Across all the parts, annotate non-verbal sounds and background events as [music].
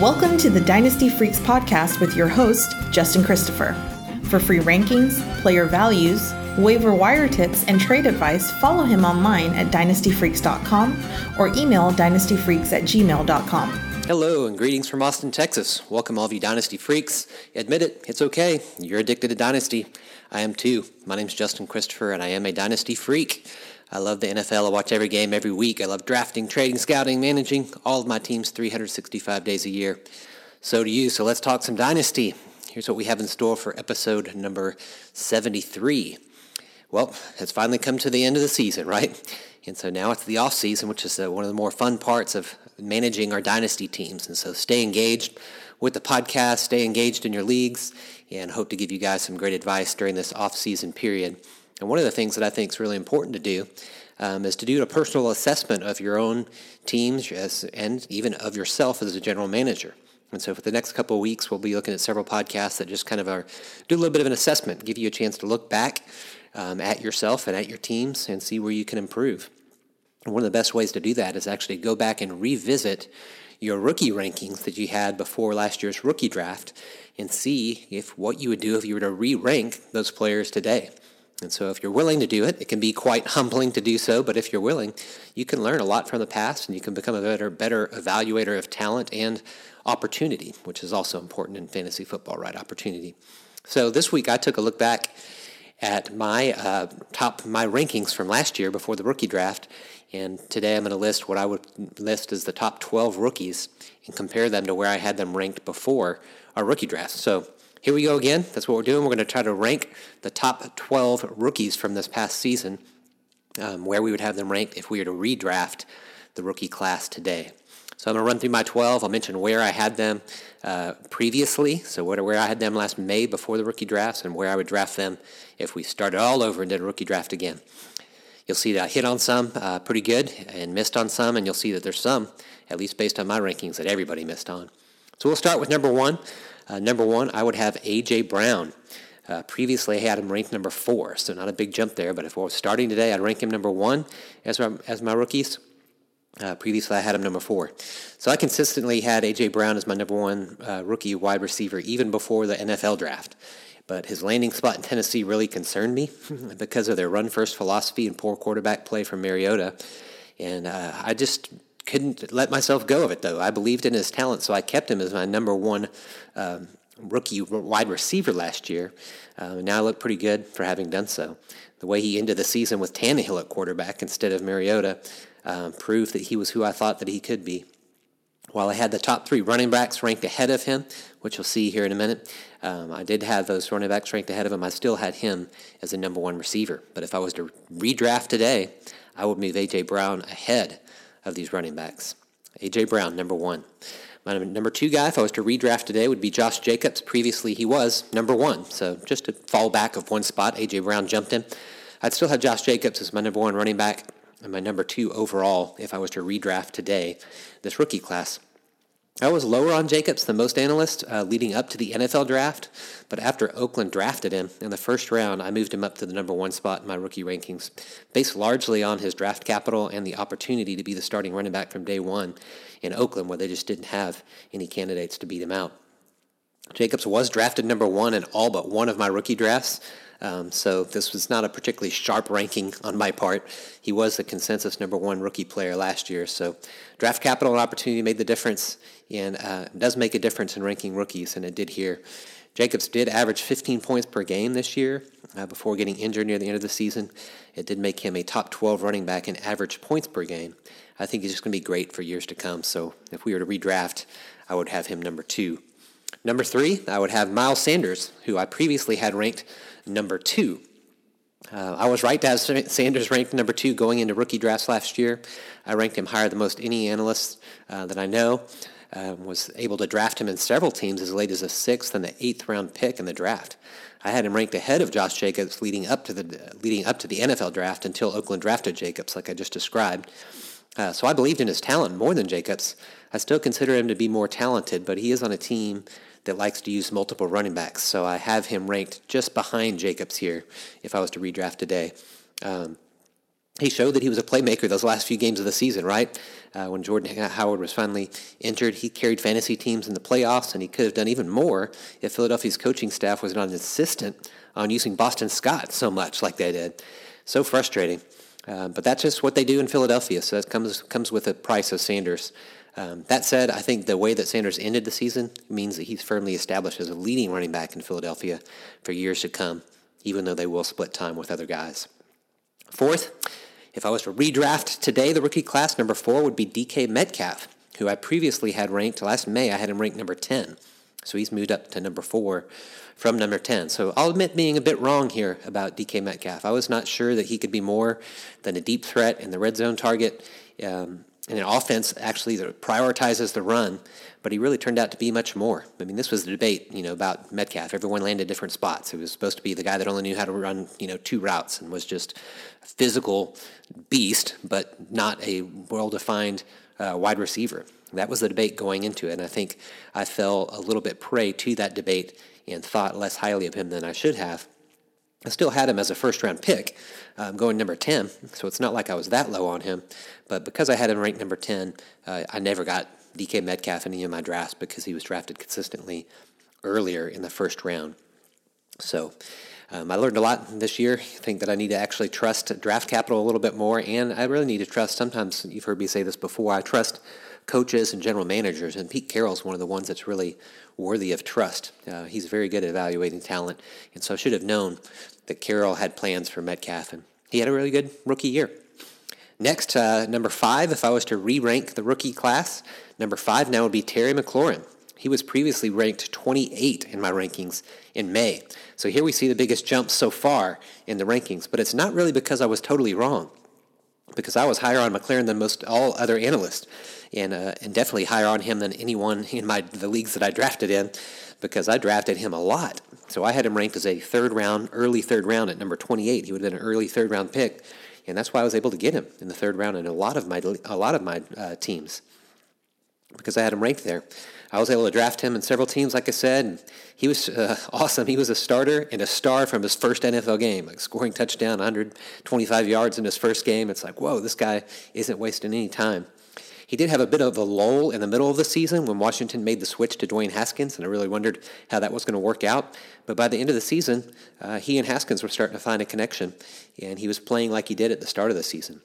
Welcome to the Dynasty Freaks podcast with your host, Justin Christopher. For free rankings, player values, waiver wire tips, and trade advice, follow him online at dynastyfreaks.com or email dynastyfreaks at gmail.com. Hello and greetings from Austin, Texas. Welcome, all of you Dynasty freaks. Admit it, it's okay. You're addicted to Dynasty. I am too. My name's Justin Christopher, and I am a Dynasty freak. I love the NFL. I watch every game every week. I love drafting, trading, scouting, managing all of my teams 365 days a year. So do you. So let's talk some Dynasty. Here's what we have in store for episode number 73. Well, it's finally come to the end of the season, right? And so now it's the off season, which is uh, one of the more fun parts of managing our dynasty teams. And so stay engaged with the podcast, stay engaged in your leagues, and hope to give you guys some great advice during this off season period. And one of the things that I think is really important to do um, is to do a personal assessment of your own teams as, and even of yourself as a general manager. And so for the next couple of weeks, we'll be looking at several podcasts that just kind of are do a little bit of an assessment, give you a chance to look back um, at yourself and at your teams and see where you can improve. And one of the best ways to do that is actually go back and revisit your rookie rankings that you had before last year's rookie draft and see if what you would do if you were to re-rank those players today. And so, if you're willing to do it, it can be quite humbling to do so. But if you're willing, you can learn a lot from the past, and you can become a better, better evaluator of talent and opportunity, which is also important in fantasy football, right? Opportunity. So this week, I took a look back at my uh, top my rankings from last year before the rookie draft, and today I'm going to list what I would list as the top 12 rookies and compare them to where I had them ranked before our rookie draft. So here we go again. That's what we're doing. We're going to try to rank the top 12 rookies from this past season, um, where we would have them ranked if we were to redraft the rookie class today. So I'm going to run through my 12. I'll mention where I had them uh, previously, so where, where I had them last May before the rookie drafts, and where I would draft them if we started all over and did a rookie draft again. You'll see that I hit on some uh, pretty good and missed on some, and you'll see that there's some, at least based on my rankings, that everybody missed on. So we'll start with number one. Uh, number one, I would have A.J. Brown. Uh, previously, I had him ranked number four, so not a big jump there. But if we're starting today, I'd rank him number one as my, as my rookies. Uh, previously, I had him number four. So I consistently had A.J. Brown as my number one uh, rookie wide receiver even before the NFL draft. But his landing spot in Tennessee really concerned me [laughs] because of their run first philosophy and poor quarterback play from Mariota. And uh, I just couldn't let myself go of it, though. I believed in his talent, so I kept him as my number one um, rookie wide receiver last year. Uh, now I look pretty good for having done so. The way he ended the season with Tannehill at quarterback instead of Mariota uh, proved that he was who I thought that he could be. While I had the top three running backs ranked ahead of him, which you'll see here in a minute, um, I did have those running backs ranked ahead of him. I still had him as a number one receiver. But if I was to redraft today, I would move A.J. Brown ahead of these running backs. A.J. Brown, number one. My number two guy, if I was to redraft today, would be Josh Jacobs. Previously, he was number one. So just to fall back of one spot, A.J. Brown jumped him. I'd still have Josh Jacobs as my number one running back and my number two overall if I was to redraft today, this rookie class. I was lower on Jacobs than most analysts uh, leading up to the NFL draft, but after Oakland drafted him in the first round, I moved him up to the number one spot in my rookie rankings, based largely on his draft capital and the opportunity to be the starting running back from day one in Oakland, where they just didn't have any candidates to beat him out. Jacobs was drafted number one in all but one of my rookie drafts, um, so this was not a particularly sharp ranking on my part. He was the consensus number one rookie player last year. So draft capital and opportunity made the difference, and uh, does make a difference in ranking rookies, and it did here. Jacobs did average 15 points per game this year uh, before getting injured near the end of the season. It did make him a top 12 running back in average points per game. I think he's just going to be great for years to come. So if we were to redraft, I would have him number two. Number three, I would have Miles Sanders, who I previously had ranked number two. Uh, I was right to have Sanders ranked number two going into rookie drafts last year. I ranked him higher than most any analyst uh, that I know. Uh, was able to draft him in several teams as late as the sixth and the eighth round pick in the draft. I had him ranked ahead of Josh Jacobs leading up to the leading up to the NFL draft until Oakland drafted Jacobs, like I just described. Uh, so I believed in his talent more than Jacobs. I still consider him to be more talented, but he is on a team that likes to use multiple running backs. So I have him ranked just behind Jacobs here if I was to redraft today. Um, he showed that he was a playmaker those last few games of the season, right? Uh, when Jordan Howard was finally injured, he carried fantasy teams in the playoffs, and he could have done even more if Philadelphia's coaching staff was not insistent on using Boston Scott so much like they did. So frustrating. Uh, but that's just what they do in Philadelphia, so that comes, comes with a price of Sanders. Um, that said, I think the way that Sanders ended the season means that he's firmly established as a leading running back in Philadelphia for years to come, even though they will split time with other guys. Fourth, if I was to redraft today, the rookie class number four would be DK Metcalf, who I previously had ranked last May. I had him ranked number 10. So he's moved up to number four from number 10. So I'll admit being a bit wrong here about DK Metcalf. I was not sure that he could be more than a deep threat in the red zone target. Um, and an offense actually prioritizes the run, but he really turned out to be much more. I mean, this was the debate, you know, about Metcalf. Everyone landed different spots. It was supposed to be the guy that only knew how to run, you know, two routes and was just a physical beast, but not a well-defined uh, wide receiver. That was the debate going into it, and I think I fell a little bit prey to that debate and thought less highly of him than I should have. I still had him as a first round pick, um, going number 10, so it's not like I was that low on him. But because I had him ranked number 10, uh, I never got DK Metcalf in any of my drafts because he was drafted consistently earlier in the first round. So um, I learned a lot this year. I think that I need to actually trust draft capital a little bit more, and I really need to trust. Sometimes you've heard me say this before. I trust coaches and general managers, and Pete Carroll's one of the ones that's really worthy of trust. Uh, he's very good at evaluating talent, and so I should have known that Carroll had plans for Metcalf, and he had a really good rookie year. Next, uh, number five, if I was to re rank the rookie class, number five now would be Terry McLaurin. He was previously ranked 28 in my rankings in May. So here we see the biggest jump so far in the rankings, but it's not really because I was totally wrong, because I was higher on McLaurin than most all other analysts, and, uh, and definitely higher on him than anyone in my the leagues that I drafted in, because I drafted him a lot. So I had him ranked as a third round, early third round at number 28. He would have been an early third round pick and that's why I was able to get him in the third round in a lot of my a lot of my uh, teams because I had him ranked there. I was able to draft him in several teams, like I said. He was uh, [laughs] awesome. He was a starter and a star from his first NFL game, like scoring touchdown, 125 yards in his first game. It's like, whoa, this guy isn't wasting any time. He did have a bit of a lull in the middle of the season when Washington made the switch to Dwayne Haskins, and I really wondered how that was going to work out. But by the end of the season, uh, he and Haskins were starting to find a connection, and he was playing like he did at the start of the season.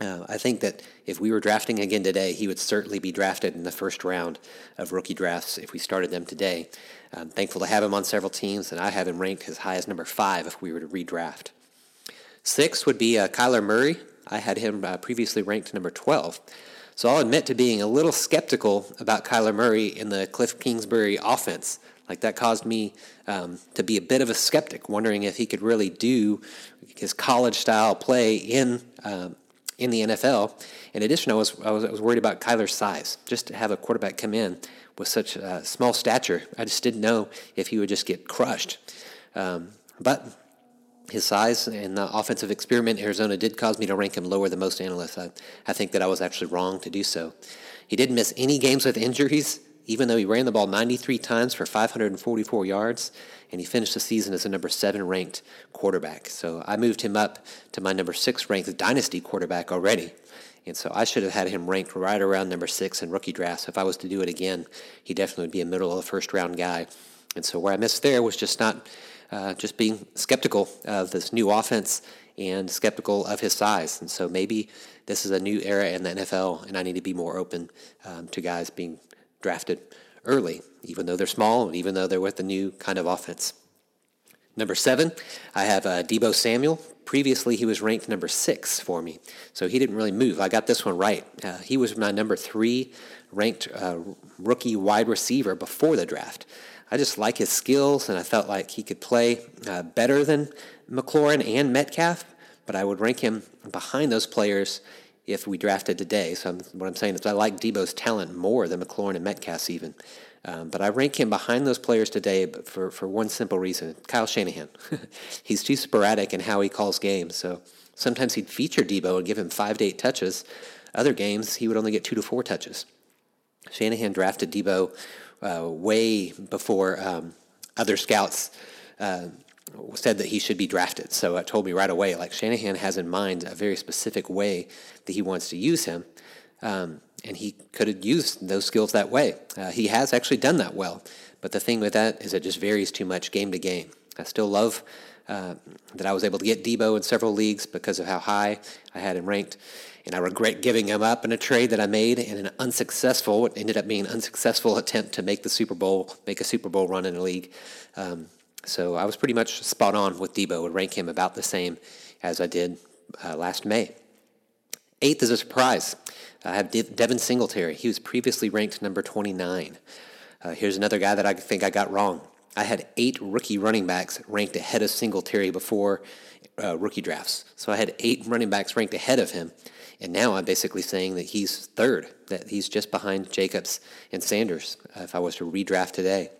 Uh, I think that if we were drafting again today, he would certainly be drafted in the first round of rookie drafts if we started them today. I'm thankful to have him on several teams, and I have him ranked as high as number five if we were to redraft. Six would be uh, Kyler Murray. I had him uh, previously ranked number 12. So I'll admit to being a little skeptical about Kyler Murray in the Cliff Kingsbury offense. Like that caused me um, to be a bit of a skeptic, wondering if he could really do his college style play in um, in the NFL. In addition, I was, I was, I was worried about Kyler's size. Just to have a quarterback come in with such a small stature, I just didn't know if he would just get crushed. Um, but his size and the offensive experiment in Arizona did cause me to rank him lower than most analysts. I, I think that I was actually wrong to do so. He didn't miss any games with injuries, even though he ran the ball 93 times for 544 yards, and he finished the season as a number seven ranked quarterback. So I moved him up to my number six ranked dynasty quarterback already. And so I should have had him ranked right around number six in rookie drafts. If I was to do it again, he definitely would be a middle of the first round guy. And so where I missed there was just not uh, just being skeptical of this new offense and skeptical of his size. And so maybe this is a new era in the NFL, and I need to be more open um, to guys being drafted early, even though they're small and even though they're with the new kind of offense. Number seven, I have uh, Deebo Samuel. Previously, he was ranked number six for me, so he didn't really move. I got this one right. Uh, he was my number three ranked uh, rookie wide receiver before the draft. I just like his skills, and I felt like he could play uh, better than McLaurin and Metcalf, but I would rank him behind those players if we drafted today. So I'm, what I'm saying is I like Deebo's talent more than McLaurin and Metcalf's even. Um, but I rank him behind those players today for, for one simple reason Kyle Shanahan. [laughs] He's too sporadic in how he calls games. So sometimes he'd feature Deebo and give him five to eight touches. Other games, he would only get two to four touches. Shanahan drafted Deebo uh, way before um, other scouts uh, said that he should be drafted. So it told me right away, like Shanahan has in mind a very specific way that he wants to use him. Um, and he could have used those skills that way. Uh, he has actually done that well. But the thing with that is it just varies too much game to game. I still love uh, that I was able to get Deebo in several leagues because of how high I had him ranked. And I regret giving him up in a trade that I made in an unsuccessful, what ended up being an unsuccessful attempt to make the Super Bowl, make a Super Bowl run in a league. Um, so I was pretty much spot on with Deebo, would rank him about the same as I did uh, last May. Eighth is a surprise. I have Devin Singletary. He was previously ranked number 29. Uh, here's another guy that I think I got wrong. I had eight rookie running backs ranked ahead of Singletary before uh, rookie drafts. So I had eight running backs ranked ahead of him. And now I'm basically saying that he's third, that he's just behind Jacobs and Sanders uh, if I was to redraft today.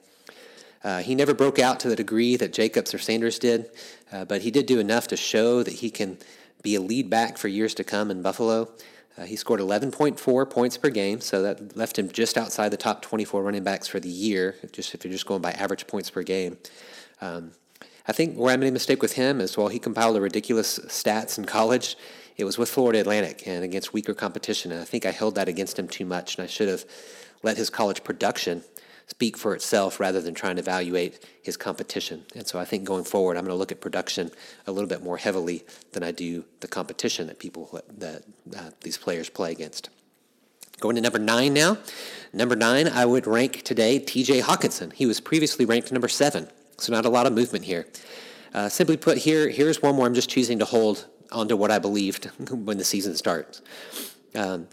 Uh, he never broke out to the degree that Jacobs or Sanders did, uh, but he did do enough to show that he can be a lead back for years to come in Buffalo. Uh, he scored 11.4 points per game, so that left him just outside the top 24 running backs for the year, just if you're just going by average points per game. Um, I think where I made a mistake with him is while he compiled a ridiculous stats in college, it was with Florida Atlantic and against weaker competition, and I think I held that against him too much, and I should have let his college production speak for itself rather than trying to evaluate his competition. And so I think going forward, I'm going to look at production a little bit more heavily than I do the competition that people that uh, these players play against. Going to number nine now. Number nine, I would rank today T.J. Hockenson. He was previously ranked number seven, so not a lot of movement here. Uh, simply put, here here's one where I'm just choosing to hold onto what I believed [laughs] when the season starts. Um,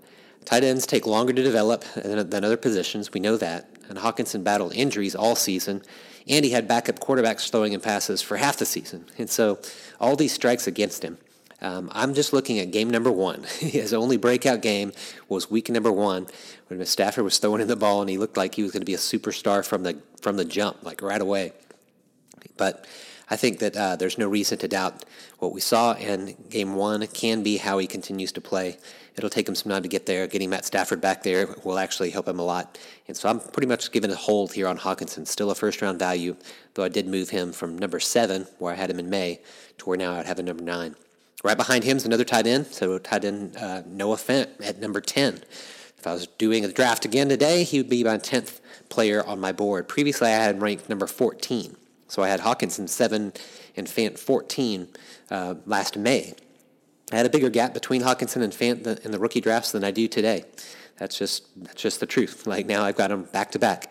tight ends take longer to develop than, than other positions. We know that and Hockenson battled injuries all season, and he had backup quarterbacks throwing him passes for half the season. And so all these strikes against him. Um, I'm just looking at game number one. [laughs] His only breakout game was week number one when Stafford was throwing in the ball and he looked like he was going to be a superstar from the from the jump, like right away. But I think that uh, there's no reason to doubt what we saw in game one can be how he continues to play. It'll take him some time to get there. Getting Matt Stafford back there will actually help him a lot. And so I'm pretty much giving a hold here on Hockenson. Still a first round value, though I did move him from number seven, where I had him in May, to where now I'd have a number nine. Right behind him is another tight end. So tight end uh, Noah Fant at number 10. If I was doing a draft again today, he would be my 10th player on my board. Previously, I had him ranked number 14. So I had Hockenson 7 and Fant 14 uh, last May. I had a bigger gap between Hockenson and Fant in the rookie drafts than I do today. That's just that's just the truth. [laughs] Like now I've got them back to back.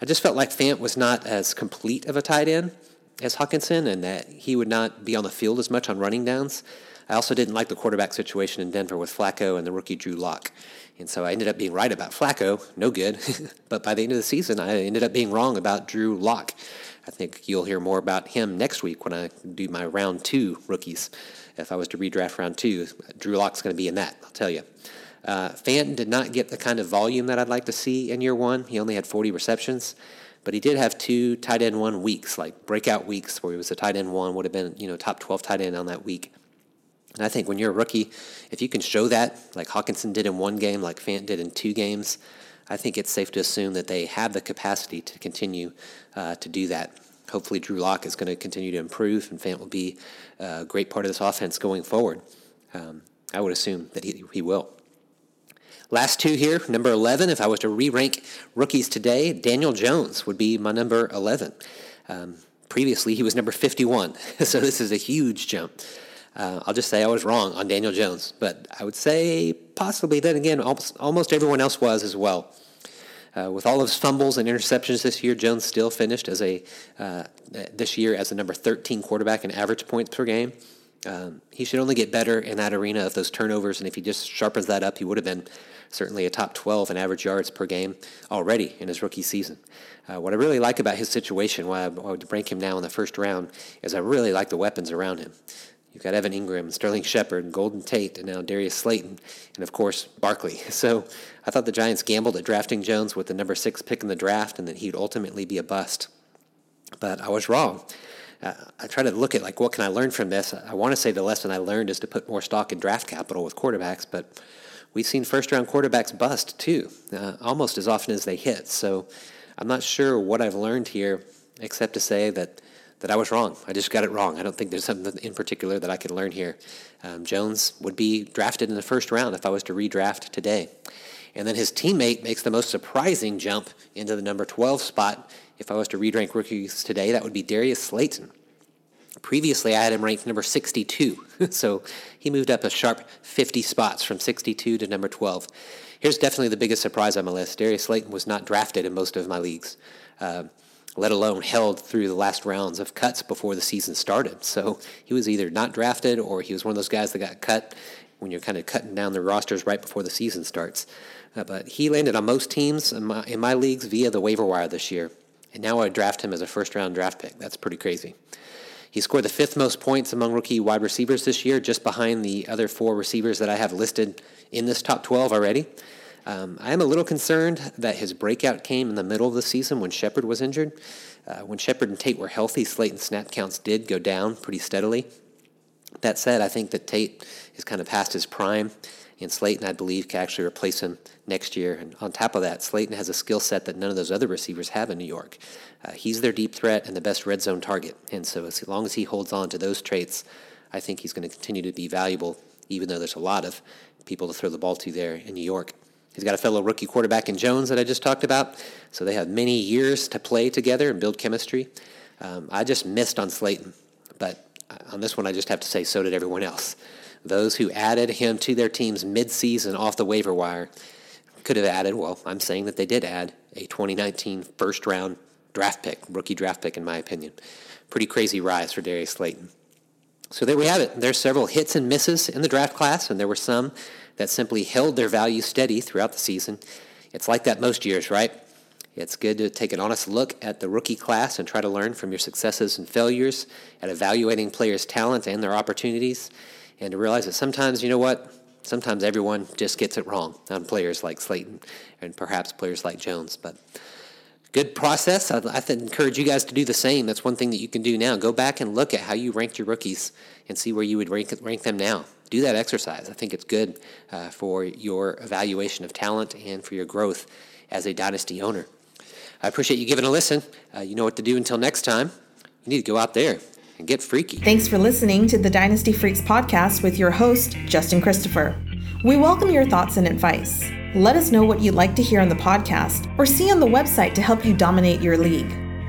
I just felt like Fant was not as complete of a tight end as Hockenson and that he would not be on the field as much on running downs. I also didn't like the quarterback situation in Denver with Flacco and the rookie Drew Lock. And so I ended up being right about Flacco, no good. [laughs] but by the end of the season, I ended up being wrong about Drew Lock. I think you'll hear more about him next week when I do my round two rookies. If I was to redraft round two, Drew Lock's going to be in that, I'll tell you. Uh, Fanton did not get the kind of volume that I'd like to see in year one. He only had 40 receptions, but he did have two tight end one weeks, like breakout weeks where he was a tight end one, would have been, you know, top 12 tight end on that week. And I think when you're a rookie, if you can show that, like Hockenson did in one game, like Fant did in two games, I think it's safe to assume that they have the capacity to continue uh, to do that. Hopefully, Drew Lock is going to continue to improve, and Fant will be a great part of this offense going forward. Um, I would assume that he, he will. Last two here, number 11, if I was to re rank rookies today, Daniel Jones would be my number 11. Um, previously, he was number 51, [laughs] so this is a huge jump. Uh, I'll just say I was wrong on Daniel Jones, but I would say possibly then again, almost, almost everyone else was as well. Uh, with all of his fumbles and interceptions this year, Jones still finished as a uh, this year as the number 13 quarterback in average points per game. Um, he should only get better in that arena of those turnovers, and if he just sharpens that up, he would have been certainly a top 12 in average yards per game already in his rookie season. Uh, what I really like about his situation, why I would rank him now in the first round, is I really like the weapons around him. You've got Evan Engram, Sterling Shepard, Golden Tate, and now Darius Slayton, and of course Barkley. [laughs] So I thought the Giants gambled at drafting Jones with the number six pick in the draft, and that he'd ultimately be a bust. But I was wrong. Uh, I try to look at like what can I learn from this. I want to say the lesson I learned is to put more stock in draft capital with quarterbacks, but we've seen first round quarterbacks bust too, uh, almost as often as they hit. So I'm not sure what I've learned here, except to say that that I was wrong. I just got it wrong. I don't think there's something in particular that I could learn here. Um, Jones would be drafted in the first round if I was to redraft today. And then his teammate makes the most surprising jump into the number 12 spot. If I was to re-rank rookies today, that would be Darius Slayton. Previously, I had him ranked number 62, [laughs] so he moved up a sharp 50 spots from 62 to number 12. Here's definitely the biggest surprise on my list. Darius Slayton was not drafted in most of my leagues, uh, let alone held through the last rounds of cuts before the season started. So he was either not drafted or he was one of those guys that got cut when you're kind of cutting down the rosters right before the season starts. Uh, but he landed on most teams in my, in my leagues via the waiver wire this year. And now I draft him as a first round draft pick. That's pretty crazy. He scored the fifth most points among rookie wide receivers this year, just behind the other four receivers that I have listed in this top 12 already. Um, I am a little concerned that his breakout came in the middle of the season when Shepard was injured. Uh, when Shepard and Tate were healthy, Slayton's snap counts did go down pretty steadily. That said, I think that Tate is kind of past his prime. And Slayton, I believe, can actually replace him next year. And on top of that, Slayton has a skill set that none of those other receivers have in New York. Uh, he's their deep threat and the best red zone target. And so, as long as he holds on to those traits, I think he's going to continue to be valuable, even though there's a lot of people to throw the ball to there in New York. He's got a fellow rookie quarterback in Jones that I just talked about. So they have many years to play together and build chemistry. Um, I just missed on Slayton, but on this one, I just have to say so did everyone else. Those who added him to their teams midseason off the waiver wire could have added, well, I'm saying that they did add a 2019 first round draft pick, rookie draft pick, in my opinion. Pretty crazy rise for Darius Slayton. So there we have it. There's several hits and misses in the draft class, and there were some that simply held their value steady throughout the season. It's like that most years, right? It's good to take an honest look at the rookie class and try to learn from your successes and failures at evaluating players' talent and their opportunities and to realize that sometimes, you know what? Sometimes everyone just gets it wrong on players like Slayton and perhaps players like Jones. But good process. I'd, I'd encourage you guys to do the same. That's one thing that you can do now. Go back and look at how you ranked your rookies and see where you would rank, rank them now. Do that exercise. I think it's good uh, for your evaluation of talent and for your growth as a dynasty owner. I appreciate you giving a listen. Uh, you know what to do until next time. You need to go out there and get freaky. Thanks for listening to the Dynasty Freaks podcast with your host, Justin Christopher. We welcome your thoughts and advice. Let us know what you'd like to hear on the podcast or see on the website to help you dominate your league.